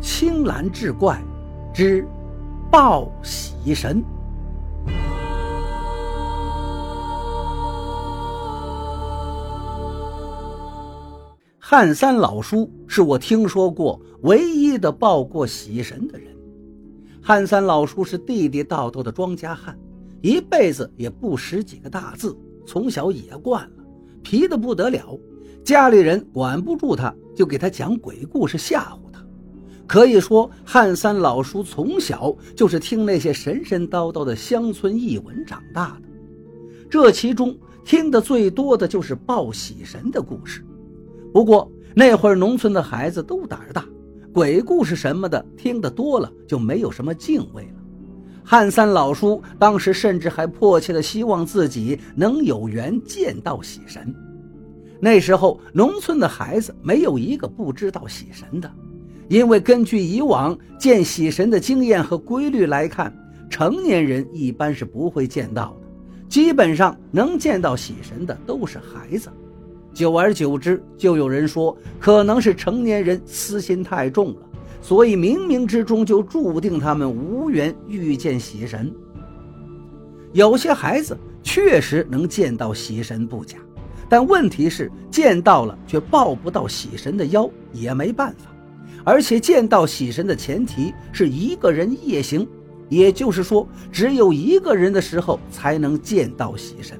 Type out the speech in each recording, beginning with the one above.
青蓝志怪之报喜神。汉三老叔是我听说过唯一的报过喜神的人。汉三老叔是地地道道的庄稼汉，一辈子也不识几个大字，从小野惯了，皮的不得了。家里人管不住他，就给他讲鬼故事吓唬。可以说，汉三老叔从小就是听那些神神叨叨的乡村异闻长大的。这其中听得最多的就是报喜神的故事。不过那会儿农村的孩子都胆儿大，鬼故事什么的听得多了就没有什么敬畏了。汉三老叔当时甚至还迫切的希望自己能有缘见到喜神。那时候农村的孩子没有一个不知道喜神的，因为根据以往见喜神的经验和规律来看，成年人一般是不会见到的，基本上能见到喜神的都是孩子。久而久之，就有人说，可能是成年人私心太重了，所以冥冥之中就注定他们无缘遇见喜神。有些孩子确实能见到喜神不假，但问题是见到了却抱不到喜神的腰，也没办法。而且见到喜神的前提是一个人夜行，也就是说，只有一个人的时候才能见到喜神。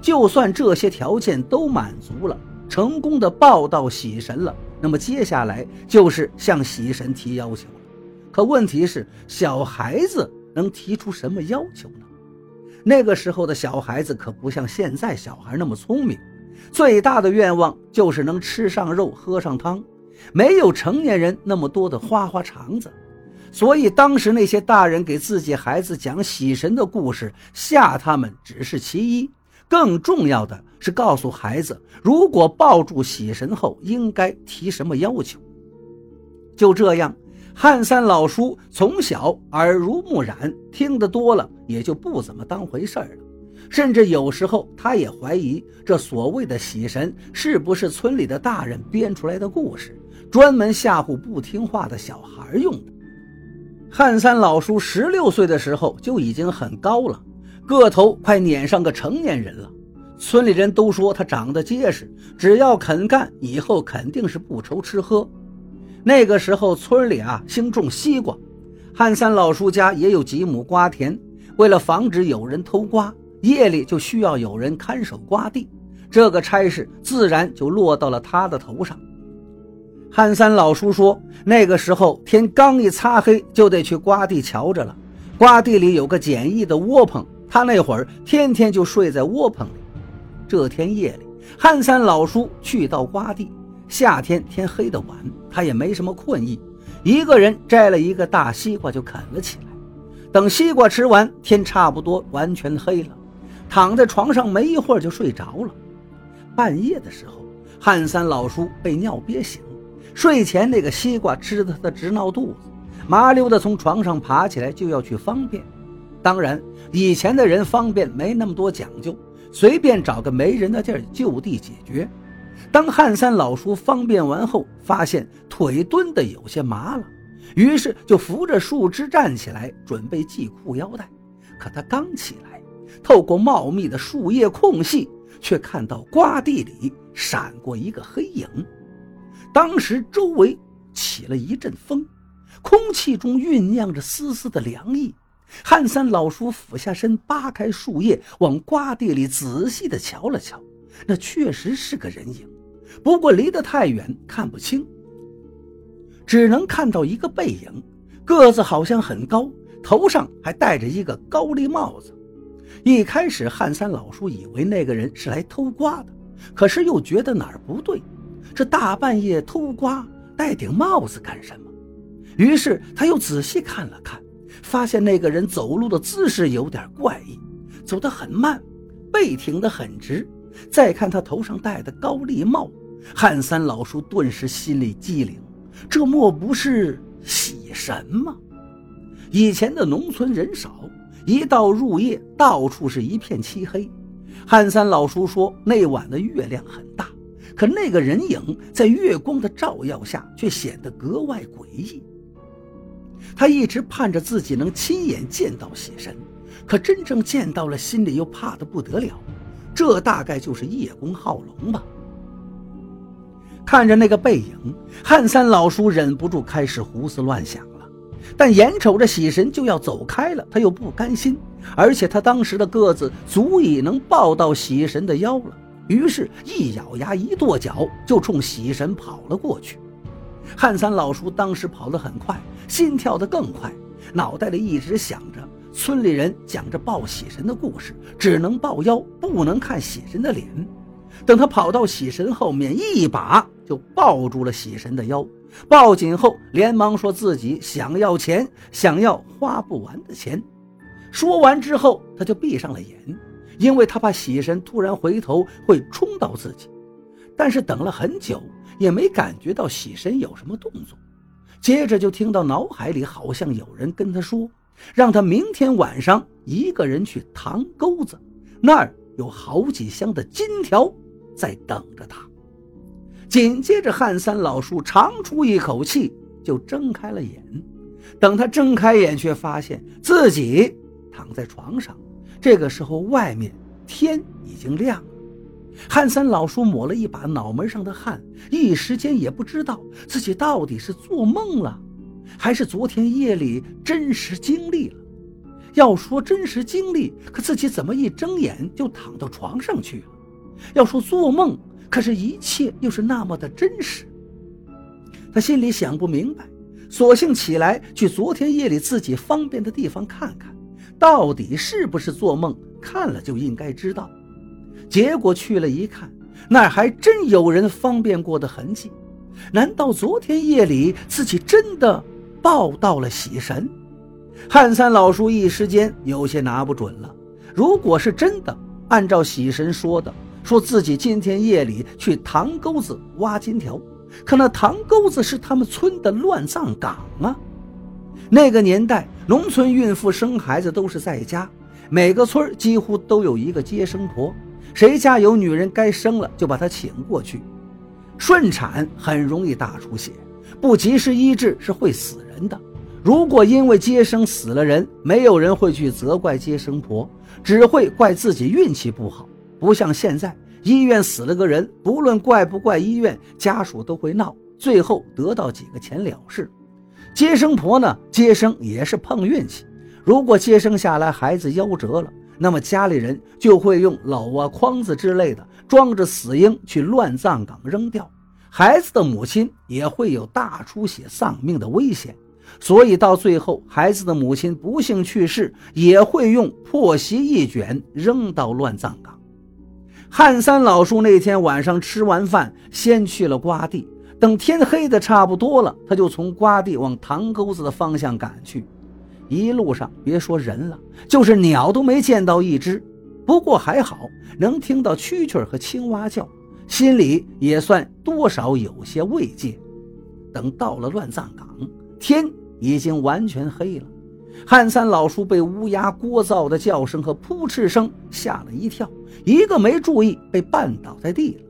就算这些条件都满足了，成功的报到喜神了，那么接下来就是向喜神提要求了。可问题是，小孩子能提出什么要求呢？那个时候的小孩子可不像现在小孩那么聪明，最大的愿望就是能吃上肉、喝上汤，没有成年人那么多的花花肠子。所以当时那些大人给自己孩子讲喜神的故事，吓他们只是其一。更重要的是告诉孩子，如果抱住喜神后应该提什么要求。就这样，汉三老叔从小耳濡目染，听得多了，也就不怎么当回事儿了。甚至有时候，他也怀疑这所谓的喜神是不是村里的大人编出来的故事，专门吓唬不听话的小孩用的。汉三老叔十六岁的时候就已经很高了。个头快撵上个成年人了，村里人都说他长得结实，只要肯干，以后肯定是不愁吃喝。那个时候村里啊兴种西瓜，汉三老叔家也有几亩瓜田，为了防止有人偷瓜，夜里就需要有人看守瓜地，这个差事自然就落到了他的头上。汉三老叔说，那个时候天刚一擦黑，就得去瓜地瞧着了，瓜地里有个简易的窝棚。他那会儿天天就睡在窝棚里。这天夜里，汉三老叔去到瓜地。夏天天黑的晚，他也没什么困意，一个人摘了一个大西瓜就啃了起来。等西瓜吃完，天差不多完全黑了，躺在床上没一会儿就睡着了。半夜的时候，汉三老叔被尿憋醒，睡前那个西瓜吃的他直闹肚子，麻溜的从床上爬起来就要去方便。当然，以前的人方便没那么多讲究，随便找个没人的地儿就地解决。当汉三老叔方便完后，发现腿蹲得有些麻了，于是就扶着树枝站起来，准备系裤腰带。可他刚起来，透过茂密的树叶空隙，却看到瓜地里闪过一个黑影。当时周围起了一阵风，空气中酝酿着丝丝的凉意。汉三老叔俯下身，扒开树叶，往瓜地里仔细地瞧了瞧。那确实是个人影，不过离得太远，看不清，只能看到一个背影，个子好像很高，头上还戴着一个高笠帽子。一开始，汉三老叔以为那个人是来偷瓜的，可是又觉得哪儿不对，这大半夜偷瓜，戴顶帽子干什么？于是他又仔细看了看。发现那个人走路的姿势有点怪异，走得很慢，背挺得很直。再看他头上戴的高丽帽，汉三老叔顿时心里机灵，这莫不是喜神吗？以前的农村人少，一到入夜，到处是一片漆黑。汉三老叔说，那晚的月亮很大，可那个人影在月光的照耀下却显得格外诡异。他一直盼着自己能亲眼见到喜神，可真正见到了，心里又怕得不得了。这大概就是叶公好龙吧。看着那个背影，汉三老叔忍不住开始胡思乱想了。但眼瞅着喜神就要走开了，他又不甘心，而且他当时的个子足以能抱到喜神的腰了。于是，一咬牙，一跺脚，就冲喜神跑了过去。汉三老叔当时跑得很快，心跳得更快，脑袋里一直想着村里人讲着抱喜神的故事，只能抱腰，不能看喜神的脸。等他跑到喜神后面，一把就抱住了喜神的腰，抱紧后连忙说自己想要钱，想要花不完的钱。说完之后，他就闭上了眼。因为他怕喜神突然回头会冲到自己，但是等了很久也没感觉到喜神有什么动作。接着就听到脑海里好像有人跟他说，让他明天晚上一个人去塘沟子，那儿有好几箱的金条在等着他。紧接着，汉三老叔长出一口气，就睁开了眼。等他睁开眼，却发现自己躺在床上。这个时候，外面天已经亮了。汉三老叔抹了一把脑门上的汗，一时间也不知道自己到底是做梦了，还是昨天夜里真实经历了。要说真实经历，可自己怎么一睁眼就躺到床上去了？要说做梦，可是一切又是那么的真实。他心里想不明白，索性起来去昨天夜里自己方便的地方看看。到底是不是做梦？看了就应该知道。结果去了一看，那还真有人方便过的痕迹。难道昨天夜里自己真的抱到了喜神？汉三老叔一时间有些拿不准了。如果是真的，按照喜神说的，说自己今天夜里去塘沟子挖金条，可那塘沟子是他们村的乱葬岗啊。那个年代，农村孕妇生孩子都是在家，每个村几乎都有一个接生婆，谁家有女人该生了，就把她请过去。顺产很容易大出血，不及时医治是会死人的。如果因为接生死了人，没有人会去责怪接生婆，只会怪自己运气不好。不像现在，医院死了个人，不论怪不怪医院，家属都会闹，最后得到几个钱了事。接生婆呢，接生也是碰运气。如果接生下来孩子夭折了，那么家里人就会用篓啊、筐子之类的装着死婴去乱葬岗扔掉，孩子的母亲也会有大出血丧命的危险。所以到最后，孩子的母亲不幸去世，也会用破席一卷扔到乱葬岗。汉三老叔那天晚上吃完饭，先去了瓜地。等天黑的差不多了，他就从瓜地往塘沟子的方向赶去。一路上别说人了，就是鸟都没见到一只。不过还好，能听到蛐蛐和青蛙叫，心里也算多少有些慰藉。等到了乱葬岗，天已经完全黑了。汉三老叔被乌鸦聒噪的叫声和扑哧声吓了一跳，一个没注意被绊倒在地了。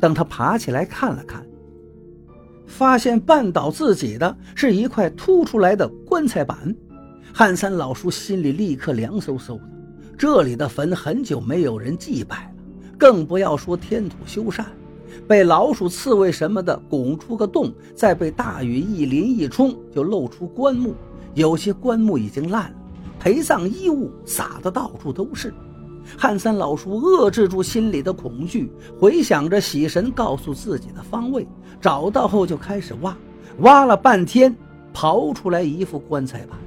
等他爬起来看了看。发现绊倒自己的是一块凸出来的棺材板，汉三老叔心里立刻凉飕飕的。这里的坟很久没有人祭拜了，更不要说添土修缮，被老鼠、刺猬什么的拱出个洞，再被大雨一淋一冲，就露出棺木。有些棺木已经烂了，陪葬衣物撒的到处都是。汉三老叔遏制住心里的恐惧，回想着喜神告诉自己的方位，找到后就开始挖，挖了半天，刨出来一副棺材板。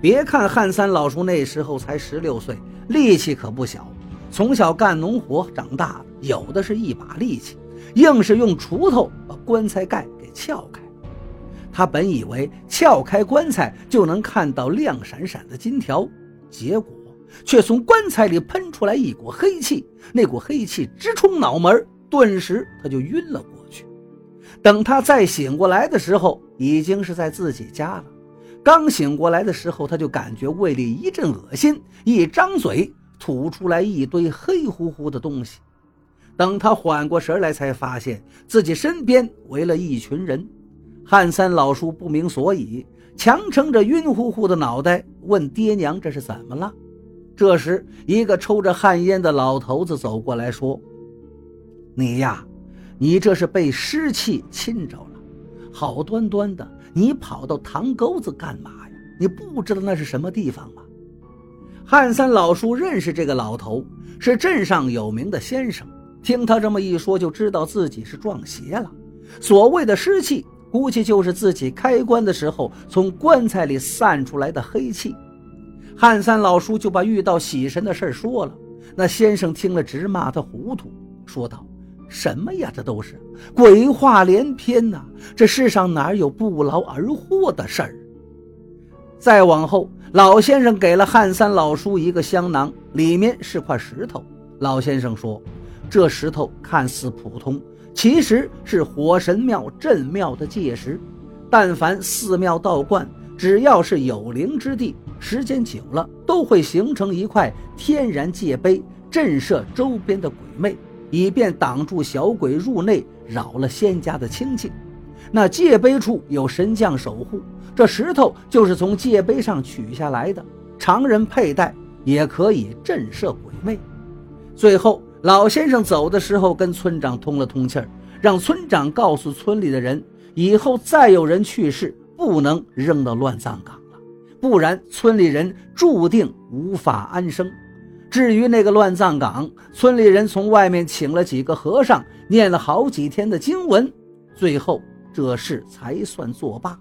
别看汉三老叔那时候才十六岁，力气可不小，从小干农活长大，有的是一把力气，硬是用锄头把棺材盖给撬开。他本以为撬开棺材就能看到亮闪闪的金条，结果。却从棺材里喷出来一股黑气，那股黑气直冲脑门，顿时他就晕了过去。等他再醒过来的时候，已经是在自己家了。刚醒过来的时候，他就感觉胃里一阵恶心，一张嘴吐出来一堆黑乎乎的东西。等他缓过神来，才发现自己身边围了一群人。汉三老叔不明所以，强撑着晕乎乎的脑袋问爹娘：“这是怎么了？”这时，一个抽着旱烟的老头子走过来说：“你呀，你这是被湿气侵着了。好端端的，你跑到塘沟子干嘛呀？你不知道那是什么地方吗？”汉三老叔认识这个老头，是镇上有名的先生。听他这么一说，就知道自己是撞邪了。所谓的湿气。估计就是自己开棺的时候从棺材里散出来的黑气。汉三老叔就把遇到喜神的事说了。那先生听了直骂他糊涂，说道：“什么呀，这都是鬼话连篇呐！这世上哪有不劳而获的事儿？”再往后，老先生给了汉三老叔一个香囊，里面是块石头。老先生说：“这石头看似普通。”其实是火神庙镇庙的界石，但凡寺庙道观，只要是有灵之地，时间久了都会形成一块天然界碑，震慑周边的鬼魅，以便挡住小鬼入内扰了仙家的清静。那界碑处有神将守护，这石头就是从界碑上取下来的，常人佩戴也可以震慑鬼魅。最后。老先生走的时候，跟村长通了通气儿，让村长告诉村里的人，以后再有人去世，不能扔到乱葬岗，不然村里人注定无法安生。至于那个乱葬岗，村里人从外面请了几个和尚，念了好几天的经文，最后这事才算作罢。